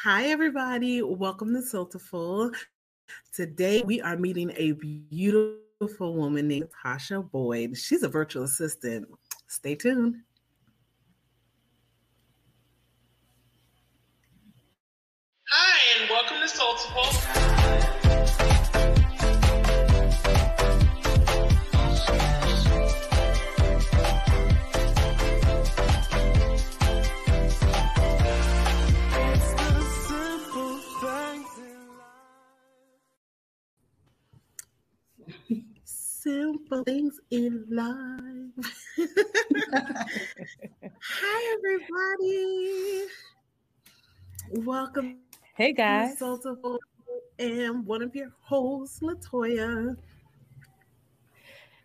Hi, everybody. Welcome to Soulful. Today, we are meeting a beautiful woman named Tasha Boyd. She's a virtual assistant. Stay tuned. Simple things in life. Hi, everybody. Welcome Hey guys. Soulful and one of your hosts, Latoya.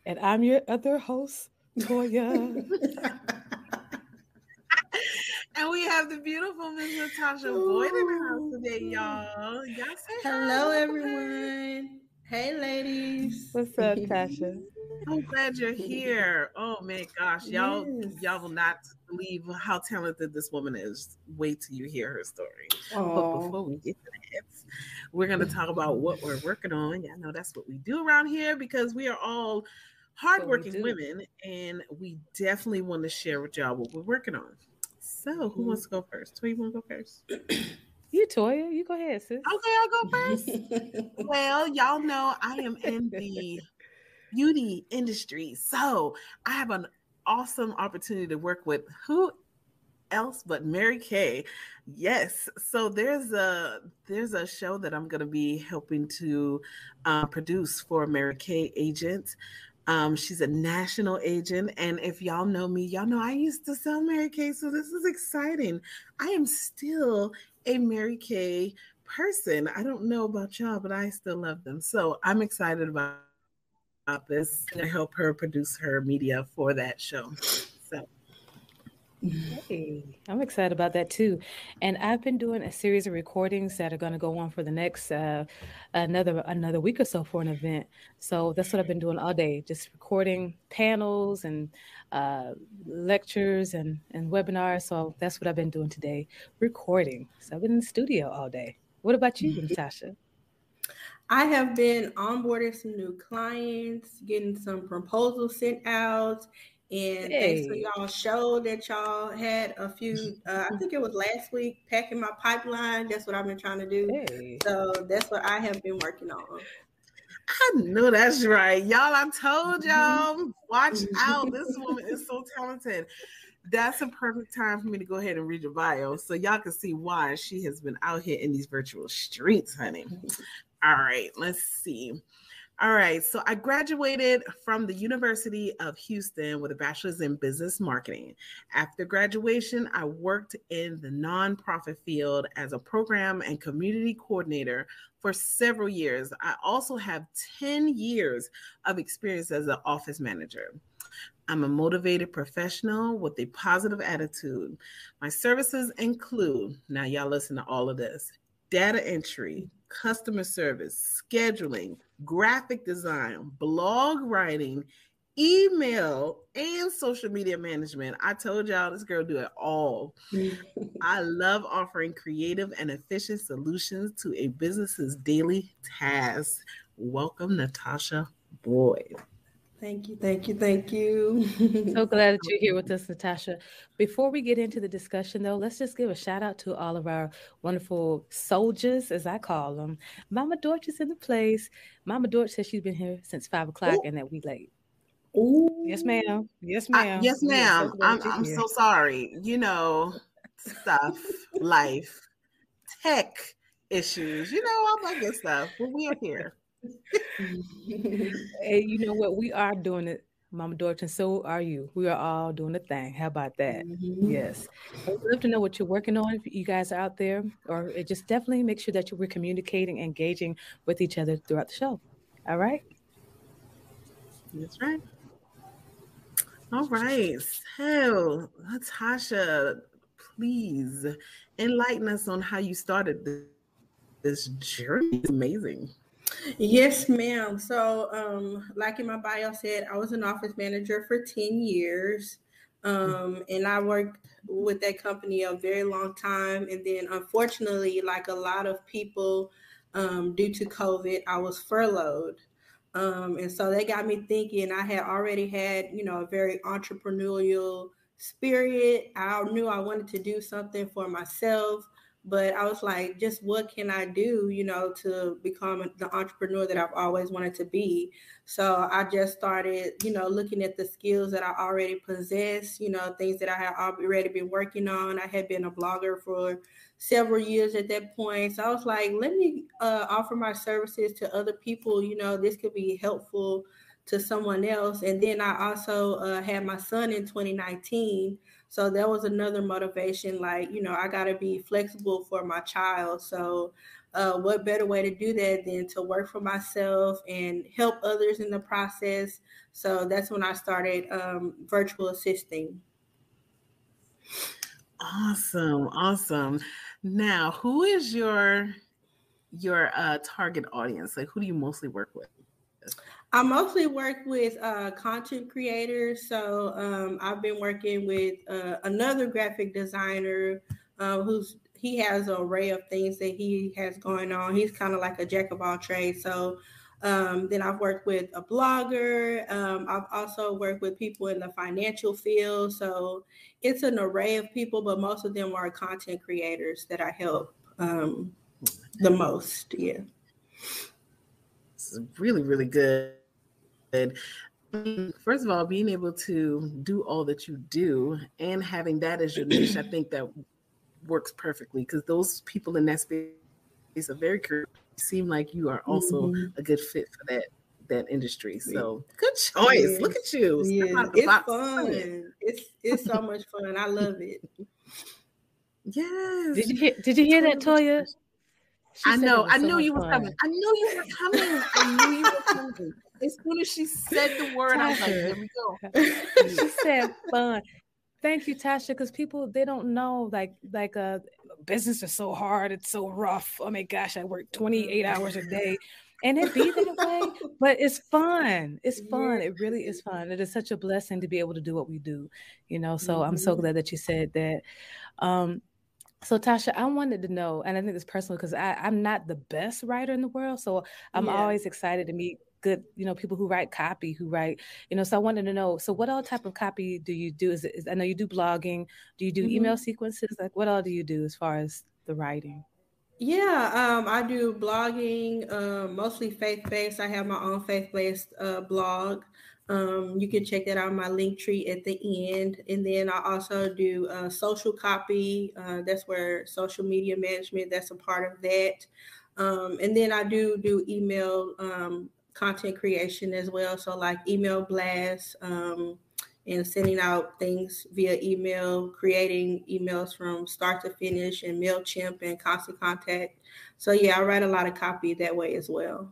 And I'm your other host, Toya. And we have the beautiful Miss Natasha Boyd in the house today, y'all. Y'all say Hello, hi. everyone. Hey, ladies. What's up, Tasha? I'm glad you're here. Oh my gosh, y'all, Yes. y'all will not believe how talented this woman is. Wait till you hear her story. But before we get to that, we're going to talk about what we're working on. Y'all know that's what we do around here because we are all hardworking women, and we definitely want to share with y'all what we're working on. So, who mm. wants to go first? Who you want to go first? You, Toya, you go ahead, sis. Okay, I'll go first. Well, y'all know I am in the beauty industry. So I have an awesome opportunity to work with who else but Mary Kay. Yes. So there's a there's a show that I'm gonna be helping to uh, produce for Mary Kay agent. Um, she's a national agent, and if y'all know me, y'all know I used to sell Mary Kay, so this is exciting. I am still a Mary Kay person. I don't know about y'all, but I still love them. So I'm excited about, about this to help her produce her media for that show. Hey, I'm excited about that too. And I've been doing a series of recordings that are going to go on for the next uh, another another week or so for an event. So that's what I've been doing all day, just recording panels and uh, lectures and and webinars. So that's what I've been doing today, recording. So I've been in the studio all day. What about you, Natasha? I have been onboarding some new clients, getting some proposals sent out. And thanks for y'all show that y'all had a few, uh, I think it was last week, packing my pipeline. That's what I've been trying to do. Hey. So that's what I have been working on. I know that's right. Y'all, I told Mhm. y'all, watch Mhm. out. This woman is so talented. That's a perfect time for me to go ahead and read your bio so y'all can see why she has been out here in these virtual streets, honey. All right, let's see. All right, so I graduated from the University of Houston with a bachelor's in business marketing. After graduation, I worked in the nonprofit field as a program and community coordinator for several years. I also have 10 years of experience as an office manager. I'm a motivated professional with a positive attitude. My services include, now y'all listen to all of this data entry, customer service, scheduling, graphic design, blog writing, email, and social media management. I told y'all this girl do it all. I love offering creative and efficient solutions to a business's daily tasks. Welcome, Natasha Boyd. Thank you, thank you, thank you. So glad that you're here with us, Natasha. Before we get into the discussion, though, let's just give a shout out to all of our wonderful soldiers, as I call them. Mama Dorch is in the place. Mama Dorch says she's been here since five o'clock Ooh. and that we late. Ooh. Yes, ma'am. Yes, I- ma'am. yes, We so ma'am. glad I'm, I'm so sorry. You know, stuff, life, tech issues, you know, all that good stuff. But we are here. Hey, you know what? We are doing it, Mama Dorch, and so are you. We are all doing the thing. How about that? Mhm. Yes. I would love to know what you're working on if you guys are out there, or just definitely make sure that you we're communicating, engaging with each other throughout the show. All right. That's right. All right. So, Natasha, please enlighten us on how you started this, this journey. It's amazing. Yes, ma'am. So, um, like in my bio said, I was an office manager for 10 years. Um, and I worked with that company a very long time. And then, unfortunately, like a lot of people, um, due to COVID, I was furloughed. Um, and so they got me thinking. I had already had, you know, a very entrepreneurial spirit. I knew I wanted to do something for myself but I was like, just what can I do, you know, to become the entrepreneur that I've always wanted to be? So I just started, you know, looking at the skills that I already possess, you know, things that I had already been working on. I had been a blogger for several years at that point. So I was like, let me uh, offer my services to other people. You know, this could be helpful to someone else. And then I also uh, had my son in 2019. So that was another motivation. Like, you know, I got to be flexible for my child. So, uh, what better way to do that than to work for myself and help others in the process? So that's when I started um, virtual assisting. Awesome, awesome. Now, who is your your uh, target audience? Like, who do you mostly work with? I mostly work with uh, content creators. So um, I've been working with uh, another graphic designer uh, who's he has an array of things that he has going on. He's kind of like a jack of all trades. So um, then I've worked with a blogger. Um, I've also worked with people in the financial field. So it's an array of people, but most of them are content creators that I help um, the most. Yeah. It's really, really good. First of all, being able to do all that you do and having that as your niche, I think that works perfectly because those people in that space are very creative. Seem like you are also mm-hmm. a good fit for that that industry. So good choice. Yes. Look at you. Yes. It's box. fun. It's it's so much fun. I love it. Yes. Did you hear, did you hear that, Toya? I know. I knew you were coming. I knew you were coming. I knew you were coming. As soon as she said the word, I was like, "Here we go." she said fun. Thank you, Tasha, because people they don't know like like uh business is so hard, it's so rough. Oh my gosh, I work 28 hours a day. And it be that way, but it's fun. It's fun. It really is fun. It is such a blessing to be able to do what we do, you know. So mm-hmm. I'm so mm-hmm. glad that you said that. Um, so Tasha, I wanted to know, and I think it's personal because I'm not the best writer in the world. So I'm yeah. always excited to meet good, you know, people who write copy, who write, you know. So I wanted to know, so what all type of copy do you do? Is, it, is I know you do blogging. Do you do mm-hmm. email sequences? Like, what all do you do as far as the writing? Yeah, um, I do blogging, uh, mostly faith based. I have my own faith based uh, blog. Um, you can check that out my link tree at the end. And then I also do uh, social copy. Uh, that's where social media management, that's a part of that. Um, and then I do do email um, content creation as well. So like email blasts um, and sending out things via email, creating emails from start to finish and MailChimp and constant contact. So yeah, I write a lot of copy that way as well.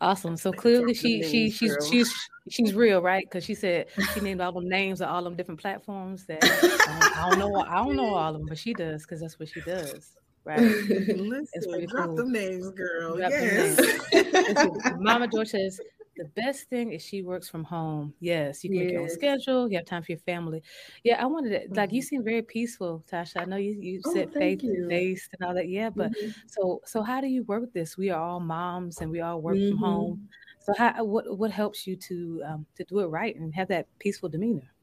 Awesome. So clearly she she she's she's she's real, right? Because she said she named all them names of all them different platforms that I don't know I don't know all of them, but she does because that's what she does. Right. Listen, drop cool. them names, girl. Drop yes. Names. Mama George says the best thing is she works from home. Yes, you can yes. make your own schedule. You have time for your family. Yeah, I wanted to like you mm-hmm. seem very peaceful, Tasha. I know you you oh, said faith based and all that. Yeah, but mm-hmm. so so how do you work with this? We are all moms and we all work mm-hmm. from home. So how what what helps you to um, to do it right and have that peaceful demeanor?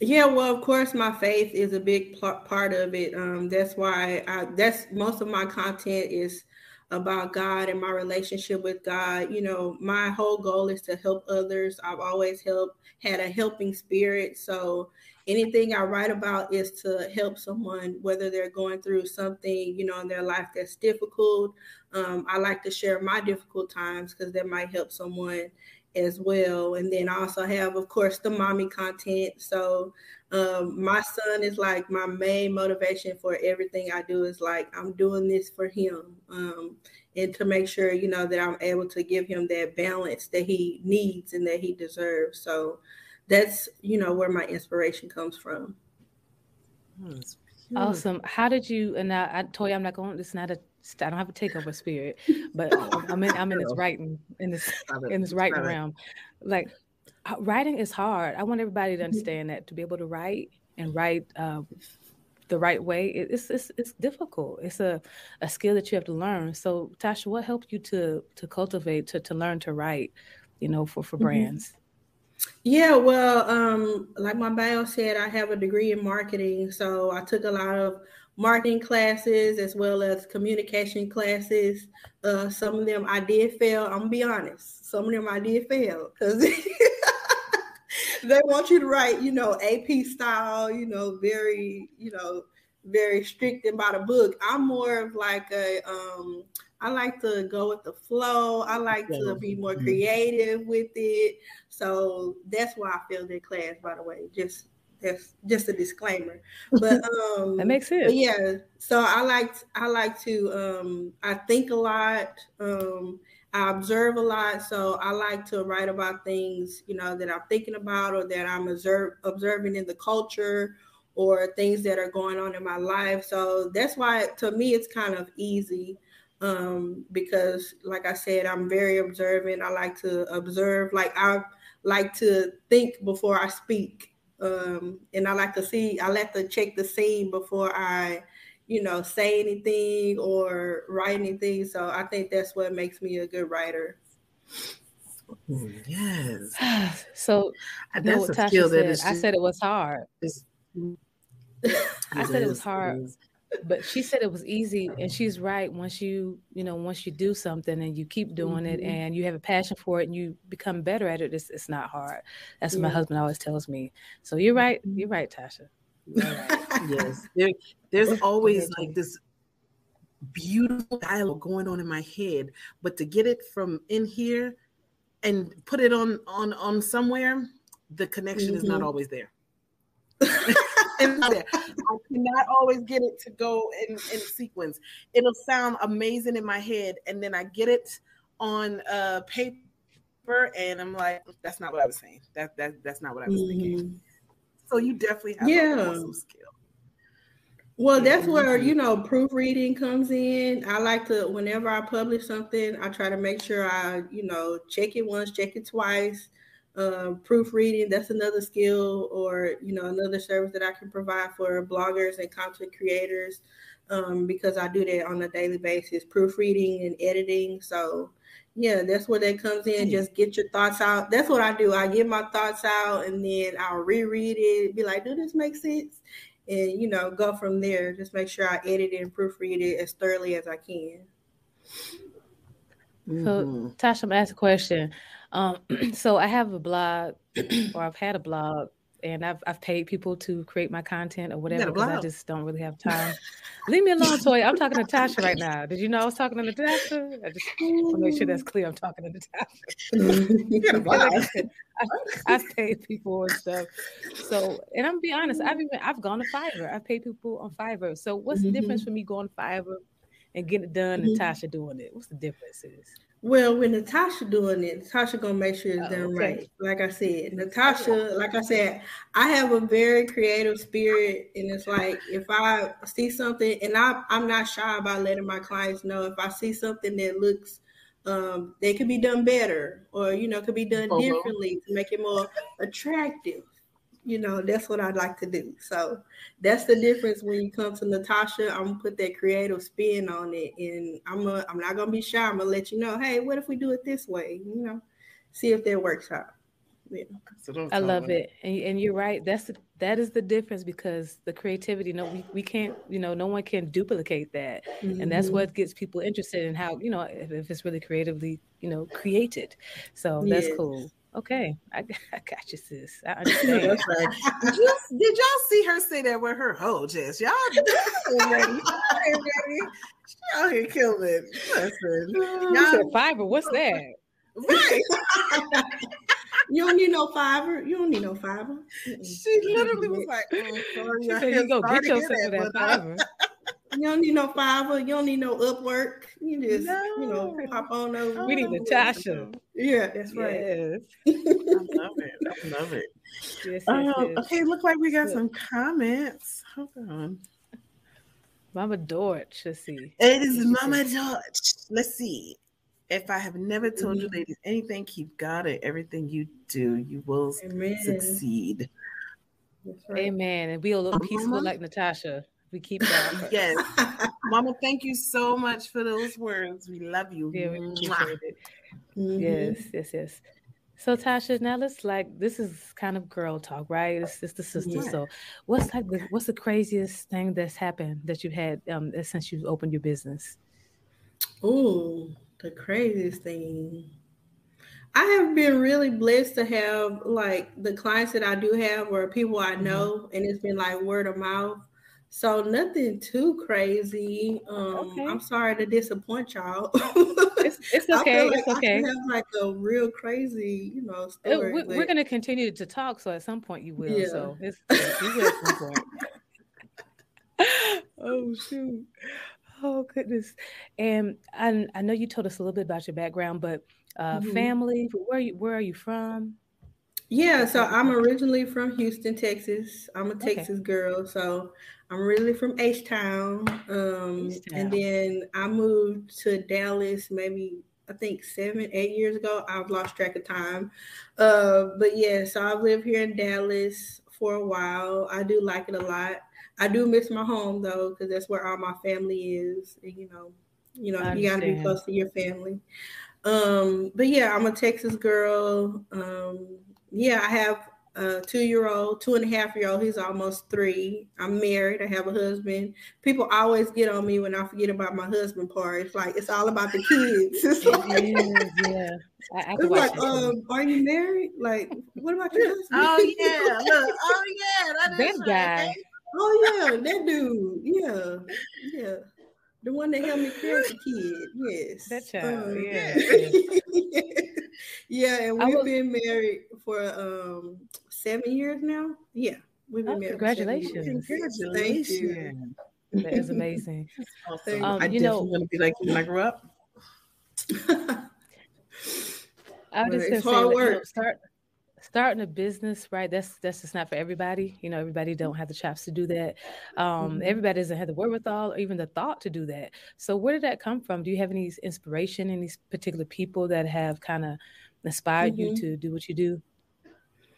Yeah, well, of course, my faith is a big part of it. Um, that's why I, that's most of my content is about God and my relationship with God. You know, my whole goal is to help others. I've always helped, had a helping spirit. So anything I write about is to help someone, whether they're going through something, you know, in their life that's difficult. Um, I like to share my difficult times because that might help someone as well. And then I also have, of course, the mommy content. So um, my son is like my main motivation for everything I do is like I'm doing this for him. Um, and to make sure, you know, that I'm able to give him that balance that he needs and that he deserves. So that's, you know, where my inspiration comes from. Awesome. How did you? And I, I told you I'm not going. This is not a I don't have a takeover spirit, but I'm in I'm in this writing in this in this writing realm. Like, writing is hard. I want everybody to mm-hmm. understand that to be able to write and write um, the right way, it's, it's it's difficult. It's a, a skill that you have to learn. So, Tasha, what helped you to to cultivate to to learn to write? You know, for for mm-hmm. brands. Yeah, well, um, like my bio said, I have a degree in marketing, so I took a lot of marketing classes as well as communication classes. Uh, some of them I did fail. I'm gonna be honest. Some of them I did fail because they want you to write, you know, AP style, you know, very, you know, very strict and by the book. I'm more of like a um I like to go with the flow. I like to be more mm-hmm. creative with it. So that's why I failed that class, by the way. Just that's just a disclaimer. But um that makes sense. Yeah. So I like I like to um I think a lot. Um I observe a lot, so I like to write about things, you know, that I'm thinking about or that I'm observe, observing in the culture or things that are going on in my life. So that's why to me it's kind of easy um, because, like I said, I'm very observant. I like to observe, like I like to think before I speak, um, and I like to see. I like to check the scene before I you know, say anything or write anything. So I think that's what makes me a good writer. Yes. so that's know what Tasha said. Just, I said it was hard. I said it was hard. But she said it was easy, and she's right. Once you, you know, once you do something and you keep doing mm-hmm. it, and you have a passion for it, and you become better at it, it's, it's not hard. That's yeah. what my husband always tells me. So you're right. You're right, Tasha. yes, there, there's always like this beautiful dialogue going on in my head, but to get it from in here and put it on on on somewhere, the connection mm-hmm. is not mm-hmm. always there. I cannot always get it to go in, in sequence. It'll sound amazing in my head, and then I get it on uh, paper, and I'm like, that's not what I was saying. That that that's not what I was mm-hmm. thinking. So you definitely have yeah. awesome skill. Well, that's where you know proofreading comes in. I like to whenever I publish something, I try to make sure I you know check it once, check it twice. Um, proofreading that's another skill or you know another service that I can provide for bloggers and content creators um, because I do that on a daily basis, proofreading and editing. So yeah, that's where that comes in. Mm-hmm. Just get your thoughts out. That's what I do. I get my thoughts out and then I'll reread it, be like, do this make sense? And you know, go from there. Just make sure I edit it and proofread it as thoroughly as I can. So mm-hmm. Tasha, I'm ask a question. Um, so I have a blog or I've had a blog and I've I've paid people to create my content or whatever because I just don't really have time. Leave me alone, Toy. I'm talking to Tasha right now. Did you know I was talking to Natasha? I just want to make sure that's clear. I'm talking to Natasha. I, have paid people and stuff. So, and I'm be honest, I've even I've gone to Fiverr. I've paid people on Fiverr. So, what's mm-hmm. the difference for me going to Fiverr and getting it done, mm-hmm. and Tasha doing it? What's the difference? Is well, with Natasha doing it, Natasha gonna make sure it's done okay. right. Like I said, Natasha, like I said, I have a very creative spirit, and it's like if I see something, and I I'm not shy about letting my clients know if I see something that looks um that could be done better, or you know could be done uh-huh. differently to make it more attractive you know, that's what I'd like to do. So that's the difference when you come to Natasha. I'm gonna put that creative spin on it, and I'm a, I'm not gonna be shy. I'm gonna let you know, hey, what if we do it this way? You know, see if that works out. Yeah. So I love it, and, and you're right. That's the, that is the difference because the creativity. No, we, we can't. You know, no one can duplicate that, mm-hmm. and that's mm-hmm. what gets people interested in how you know if, if it's really creatively you know created. So that's yes. cool. Okay, I, I got you, sis. I understand. That's right. Did, you, did y'all see her say that with her whole chest? Y'all ready? She out here killing it. Listen, y'all Fiverr. What's that? Right. you don't need no Fiverr. You don't need no Fiverr. She literally was like, oh, sorry, she said, "You go get yourself that Fiverr." You don't need no Fiverr. You don't need no Upwork. You just, no. you know, pop on over. We need Natasha. Yeah, that's right. Yes. I love it. I love it. Yes, um, yes, Okay, look like we got some comments. Hold on. Mama Dorch, let's see. It is Mama Dorch. Let's see. If I have never told you, Mhm. ladies, anything, keep God in everything you do. You will Amen. succeed. That's right. Amen. And be a little peaceful Mama? like Natasha. We keep that. Yes. Mama, thank you so much for those words. We love you. Yeah, we appreciate it. Mhm. Yes, yes, yes. So Tasha, now let's like this is kind of girl talk, right? It's, it's the sister. Yeah. So what's like the what's the craziest thing that's happened that you've had um since you opened your business? Ooh, the craziest thing. I have been really blessed to have like the clients that I do have or people I Mm-hmm. know, and it's been like word of mouth. So nothing too crazy. Um, Okay. I'm sorry to disappoint y'all. It's it's okay. like It's okay. have like a real crazy, you know, Uh, story. we- We're gonna continue to talk, so at some point you will. Yeah. So it's you will at some point. oh shoot! Oh goodness! And I I know you told us a little bit about your background, but uh, Mhm. family. Where are you where are you from? Yeah, so I'm originally from Houston, Texas. I'm a Okay. Texas girl, so I'm really from H Town. Um, and then I moved to Dallas maybe I think seven, eight years ago. I've lost track of time. Uh, but yeah, so I've lived here in Dallas for a while. I do like it a lot. I do miss my home though, because that's where all my family is. And, you know, you know, you gotta be close to your family. Um, but yeah, I'm a Texas girl. Um, yeah, I have a two year old, two and a half year old. He's almost three. I'm married. I have a husband. People always get on me when I forget about my husband part. It's like it's all about the kids. It's like, It is, yeah. I, I it's like um, are you married? Like, what about your husband? Oh yeah, look. Oh yeah, that that is right. guy. Oh yeah, that dude. Yeah, yeah. The one that helped me carry the kid. Yes. That child, Um, yeah, yeah, and we've was- been married for um seven years now. Yeah. We've been Oh, married. for seven years. congratulations. Thank. Congratulations. That is amazing. Awesome. Um, I you know- want to be like when I grow up. I was just it's gonna say, hard you know, work. start starting a business, right? That's that's just not for everybody. You know, everybody don't have the chops to do that. Um, Mhm. everybody doesn't have the wherewithal or even the thought to do that. So where did that come from? Do you have any inspiration, any particular people that have kind of inspired you Mhm. to do what you do?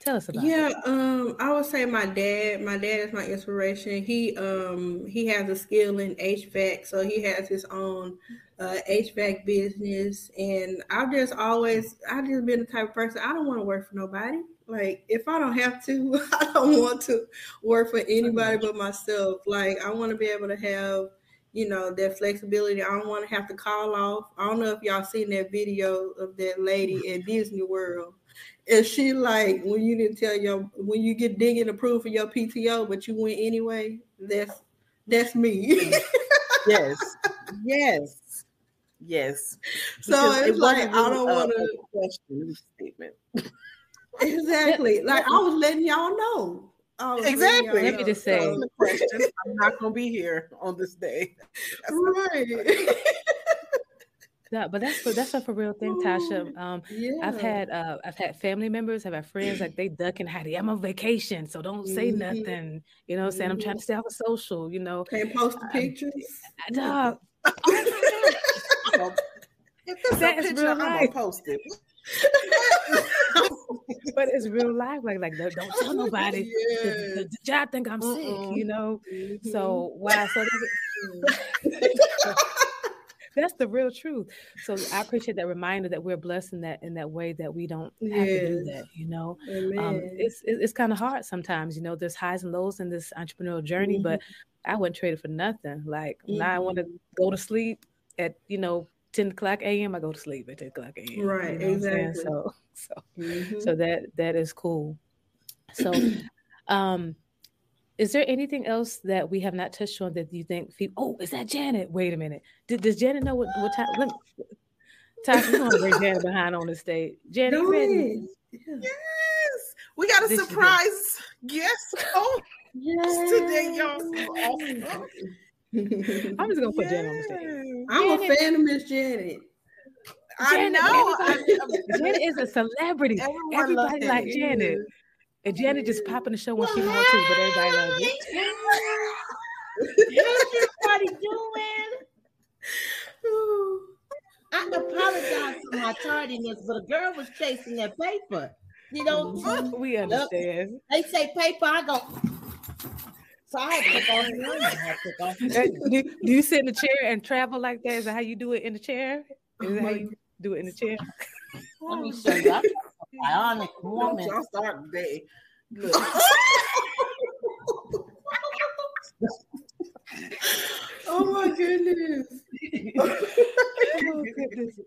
Tell us about. Yeah, um, I would say my dad. My dad is my inspiration. He um he has a skill in HVAC, so he has his own uh, HVAC business. And I've just always I've just been the type of person I don't want to work for nobody. Like if I don't have to, I don't want to work for anybody but myself. Like I want to be able to have you know that flexibility. I don't want to have to call off. I don't know if y'all seen that video of that lady at Disney World. Is she like when you didn't tell your when you get digging approved for your PTO, but you went anyway? That's that's me. Yes, yes, yes. so Because it's it like wasn't I don't want a to question it statement. exactly. Like I was letting y'all know. I Exactly. Let me just say- wasn't a question. I'm not gonna be here on this day. right. But that's for that's a for real thing, Tasha. Um, yeah. I've had uh I've had family members, I've had friends like they duck and hidey. I'm on vacation, so don't say Mhm. nothing. You know what I'm saying? I'm trying to stay off of social, you know. can't post the Um, pictures. Dog, if it's That a is picture, real I'm gonna life. post it. but it's real life. Like like don't don't tell nobody. The, Yeah. the, the job think I'm sick, Mm-mm. you know. Mhm. So wow, so that's- the real truth. So I appreciate that reminder that we're blessed in that in that way that we don't have to do that, you know. Um, it's it's kind of hard sometimes. You know, there's highs and lows in this entrepreneurial journey, but I wouldn't trade it for nothing. Like now, I want to Mhm. go to sleep at you know ten o'clock a.m. I go to sleep at ten o'clock a.m. you Right, know what I'm exactly. So so Mhm. so that that is cool. So, um, is there anything else that we have not touched on that you think? People, oh, is that Janet? Wait a minute. Did, does Janet know what what time? Let me, Tasha, we're gonna bring Janet behind on the stage. Janet, you Go ready? Yeah. Yes, we got a This surprise guest oh, host today, y'all. Awesome. Oh. I'm just gonna put Janet on the stage. I'm a fan of Miss Janet. I Janet, know. Janet is a celebrity. Everyone Everybody loves like Janet. And Janet just popping the show when she wants to, but everybody loves it. How's everybody doing? I apologize for my tardiness, but a girl was chasing that paper. You know, we understand. they say paper, I go. So I had to take off the. I had to take off the Uh, helmet. do, do you sit in the chair and travel like that? Is that how you do it in the chair? Is that how you do it in the chair? Let me show you. I'm a bionic Don't woman. y'all start today. Look. Oh my goodness. Oh, goodness.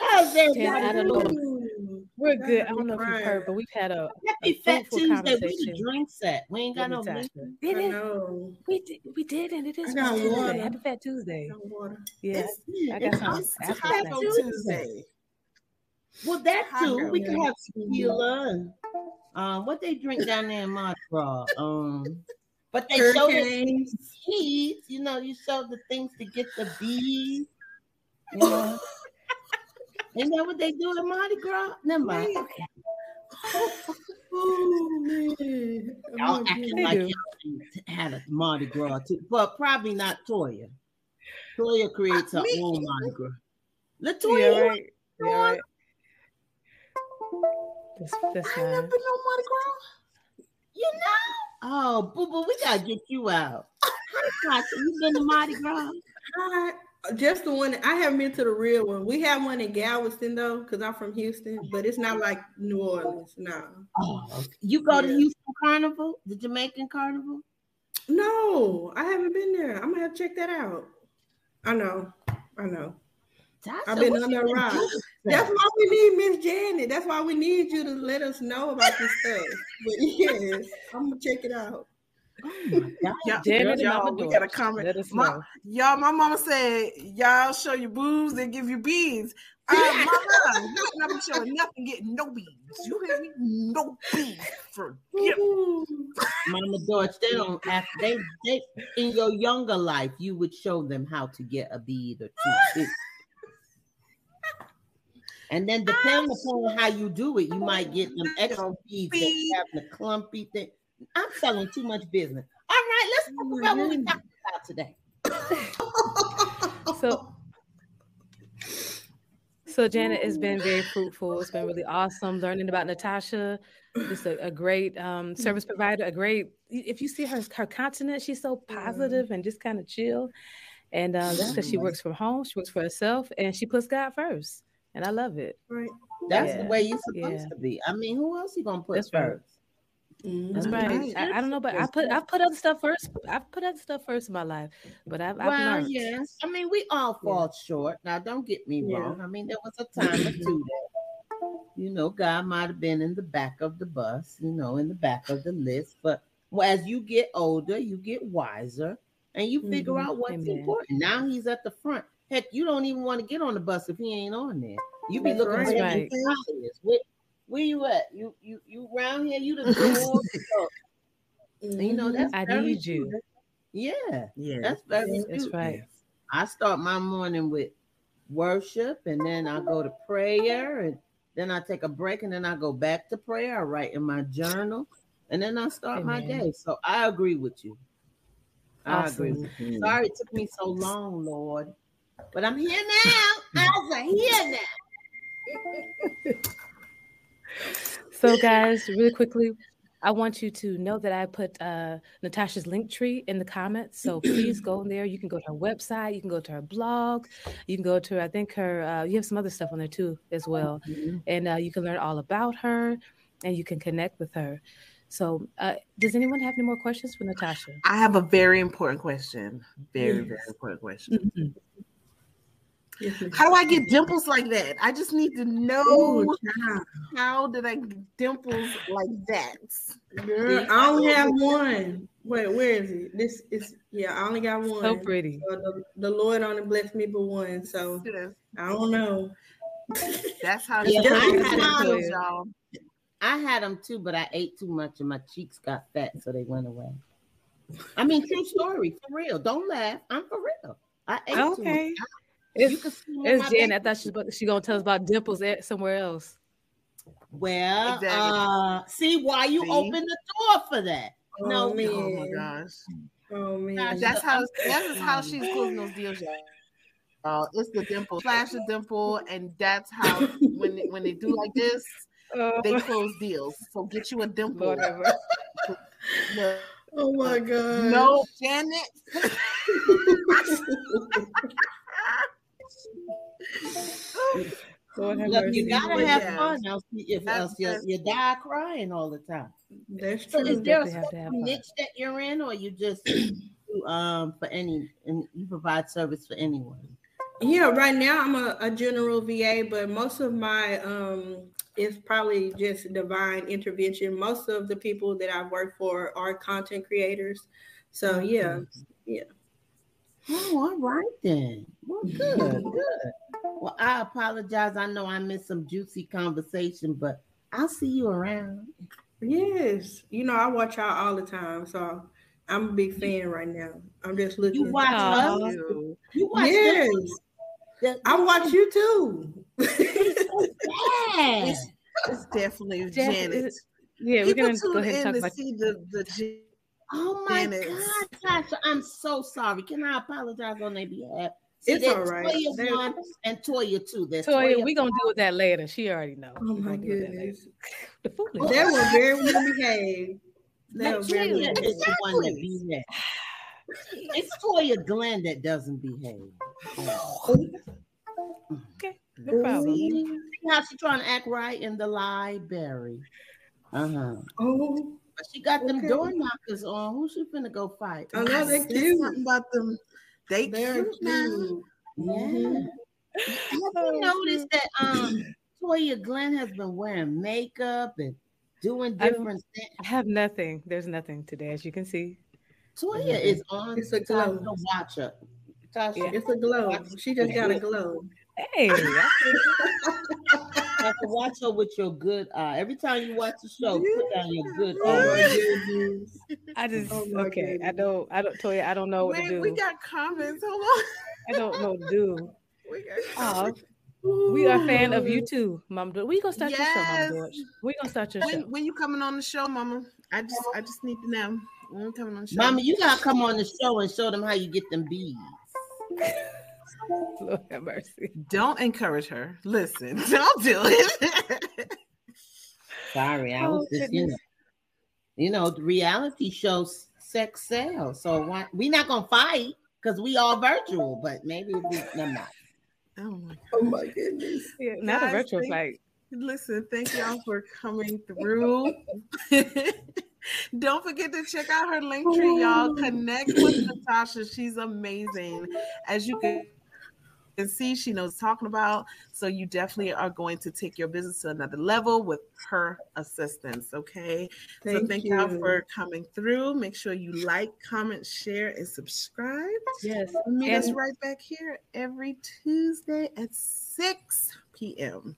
How's everybody Jan, I don't know. We're good. I a don't know if you've heard, but we've had a, Happy Fat Tuesday. We the conversation. drink set. We ain't got no with drink. Natasha. I Did it? know. We did. We did, and it is I got Fat Tuesday. water. Happy Fat Tuesday. No water. Yeah, It's, I got it's, some it's after Taco that. Tuesday. Well, that too. We can have tequila um, what they drink down there in Mardi Gras. Um, but they show the bees. You know, you show the things to get the bees. You know. Isn't that what they do at Mardi Gras? Never mind. Okay. Oh man. Oh, Y'all acting goodness. like y'all had a Mardi Gras too, but probably not Toya. Toya creates her Me- own Mardi Gras. Yeah, Latoya, right. Yeah, right. That's, that's I never fine. been on Mardi Gras. you know? Oh, boo boo, we gotta get you out. Tasha, you been to Mardi Gras? I, just the one I haven't been to the real one. We have one in Galveston though, because I'm from Houston, but it's not like New Orleans. No, Oh, you go to Houston Carnival, the Jamaican Carnival? no, I haven't been there. I'm gonna have to check that out. I know, I know. Tasha, I've been what on you that ride. That's why we need Miss Janet. That's why we need you to let us know about this stuff. But yes, I'm gonna check it out. Oh. Y'all, Janet y'all, we got a Doris. comment. Let us My- know. Y'all, my mama said, y'all show your boobs, and give you beads. Uh, mama, you not be showing nothing, getting no beads. You hear me? No beads. Forget Ooh. Mama George, they don't have they they in your younger life, you would show them how to get a bead or two. And then depending upon how you do it, you might get them extra beads that have the clumpy thing. I'm selling too much business. All right, let's talk about what we're talking about today. So, so Janet has been very fruitful. It's been really awesome learning about Natasha. Just a, a great um, service provider. A great. If you see her her continent, she's so positive and just kind of chill. And uh, that's because she works from home. She works for herself, and she puts God first. And I love it. Right. That's Yeah, the way you're supposed yeah. to be. I mean, who else you gonna put That's right. first? That's Mhm. right. right. I, I don't know, but I put I've put other stuff first. I've put other stuff first in my life, but I've, I've well, learned. yes. I mean, we all Yeah. fall short. Now, don't get me Yeah. wrong. I mean, there was a time or two that, you know, God might have been in the back of the bus, you know, in the back of the list. But well, as you get older, you get wiser and you figure Mhm. out what's Amen. important. Now he's at the front. Heck, you don't even want to get on the bus if he ain't on there. You be That's looking right. for him right. Where, where you at? You you you around here? You the door? you know that's I very need you. Yeah. Yeah. That's very That's right. I start my morning with worship and then I go to prayer and then I take a break and then I go back to prayer. I write in my journal and then I start my day. So I agree with you. I agree. With you. Sorry it took me so long, Lord. But I'm here now. I'm here now. So, guys, really quickly, I want you to know that I put uh, Natasha's link tree in the comments. So please go in there. You can go to her website. You can go to her blog. You can go to, I think, her, uh, you have some other stuff on there too, as well. And uh, you can learn all about her and you can connect with her. So, uh, does anyone have any more questions for Natasha? I have a very important question. Very, Yes. very important question. Mhm. Yes, ma'am. How do I get dimples like that? I just need to know Ooh, how did I get dimples like that? Girl, I only have one. Wait, where is it? This is yeah. I only got one. So pretty. So the, the Lord only blessed me with one, so I don't know. That's how Yeah, she I had dimples, it. y'all. I had them too, but I ate too much and my cheeks got fat, so they went away. I mean, true story, for real. Don't laugh. I'm for real. I ate too much. Okay. You It's, can see it's Jen. back- I thought she was she gonna tell us about dimples at somewhere else. Well, Exactly. uh, see why you See? open the door for that. No, oh, man. Oh my gosh. Oh man. Gosh, That's how that's how she's closing those deals, y'all. Uh, it's the dimple, flash the dimple, and that's how when they, when they do like this, Oh, they close deals. So get you a dimple. Lord have mercy. No, Oh my god. no, Janet. Lord have Look, mercy. you gotta But have yeah. fun, else, if else you, you die crying all the time. That's So true. is there a definitely have to have specific fun. niche that you're in, or you just do, um for any and you provide service for anyone? Yeah, right now I'm a, a general VA, but most of my um is probably just divine intervention. Most of the people that I've worked for are content creators. So yeah, yeah, Oh, all right then. Well, good, good. Well, I apologize. I know I missed some juicy conversation, but I'll see you around. yes. You know, I watch y'all all the time, so I'm a big fan right now. I'm just looking. You watch Aw. us. Ew. You watch Yes, this. I watch you too. Yeah. It's definitely Jan- Janet. is- Yeah, we're People gonna go tune ahead and in talk to about see the the Jan- Oh my Janet. God, Tasha, I'm so sorry. Can I apologize on their behalf? See, It's there's all right. Toya There's- one and Toya two. There's Toya. we're gonna deal with that later. She already knows. Oh my gonna deal with that later. goodness, The foolish. they were very well behaved. They were very well behaved. is the one that behaves. It's Toya Glenn that doesn't behave. Okay, no problem. See how she trying to act right in the library. Uh-huh. Oh, But she got them Okay. door knockers on. Who's she finna go fight? I know they There's cute. something about them. They They're cute now. cute. Yeah. Have you noticed that um Toya Glenn has been wearing makeup and doing I don't- different things? I have nothing. There's nothing today, as you can see. Toya is on It's a Tasha, glow. watch her. Tasha, Yeah. It's a glow. She just got a glow. Hey, I- to watch her with your good eye. Every time you watch the show, put down your good Oh eye. goodness. I just Oh my okay. I don't. I don't. Toya, I don't know what to do. we got comments. Hold on. I don't know what to do. We got Oh, we are a fan of you too, Mom. George. We gonna start your show, Yes. Mom George. We gonna start your When show. when you coming on the show, Mama? I just I just need to know. When you coming on the show? Mama, you gotta come on the show and show them how you get them beads. Lord have mercy. Don't encourage her. Listen, don't do it. Sorry, I Oh, was just, you know, you know, the reality shows sex sells. So why we not gonna fight because we all virtual, but maybe we never mind. oh my Oh my goodness. Yeah, not a virtual thank- fight. Listen, thank y'all for coming through. Don't forget to check out her link tree, y'all. Oh. Connect with Natasha. She's amazing. As you can can see, she knows talking about. So you definitely are going to take your business to another level with her assistance. Okay. Thank so Thank thank you. y'all for coming through. Make sure you like, comment, share, and subscribe. Yes. Meet us right back here every Tuesday at 6 p.m.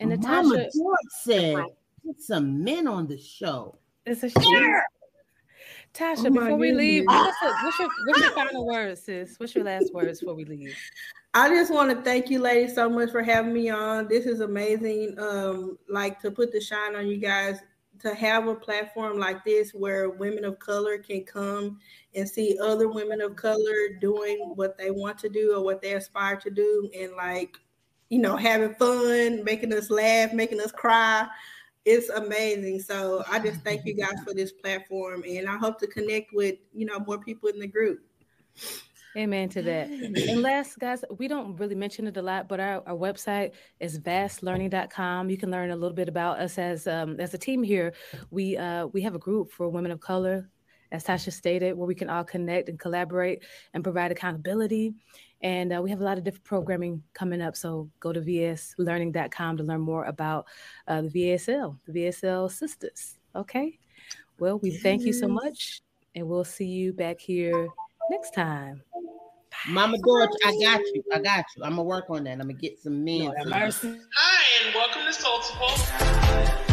And Mama Natasha, George said, "Put some men on the show." it's a shame. Tasha, Oh my before we leave, what's, your, what's, your, what's your final words, sis? What's your last words before we leave? I just want to thank you, ladies, so much for having me on. This is amazing. Um, like to put the shine on you guys to have a platform like this where women of color can come and see other women of color doing what they want to do or what they aspire to do and like you know having fun making us laugh making us cry it's amazing so i just thank you guys for this platform and i hope to connect with you know more people in the group Amen to that. And last, guys, we don't really mention it a lot, but our, our website is vastlearning.com. You can learn a little bit about us as um, as a team here. We uh, we have a group for women of color, as Tasha stated, where we can all connect and collaborate and provide accountability. And uh, we have a lot of different programming coming up. So go to vslearning.com to learn more about uh, the VSL, the VSL sisters. Okay. Well, we thank you so much, and we'll see you back here next time. Mama George, I got you. I got you. I'm gonna work on that. I'm gonna get some men. Lord have some- mercy. Hi, and welcome to Soulful.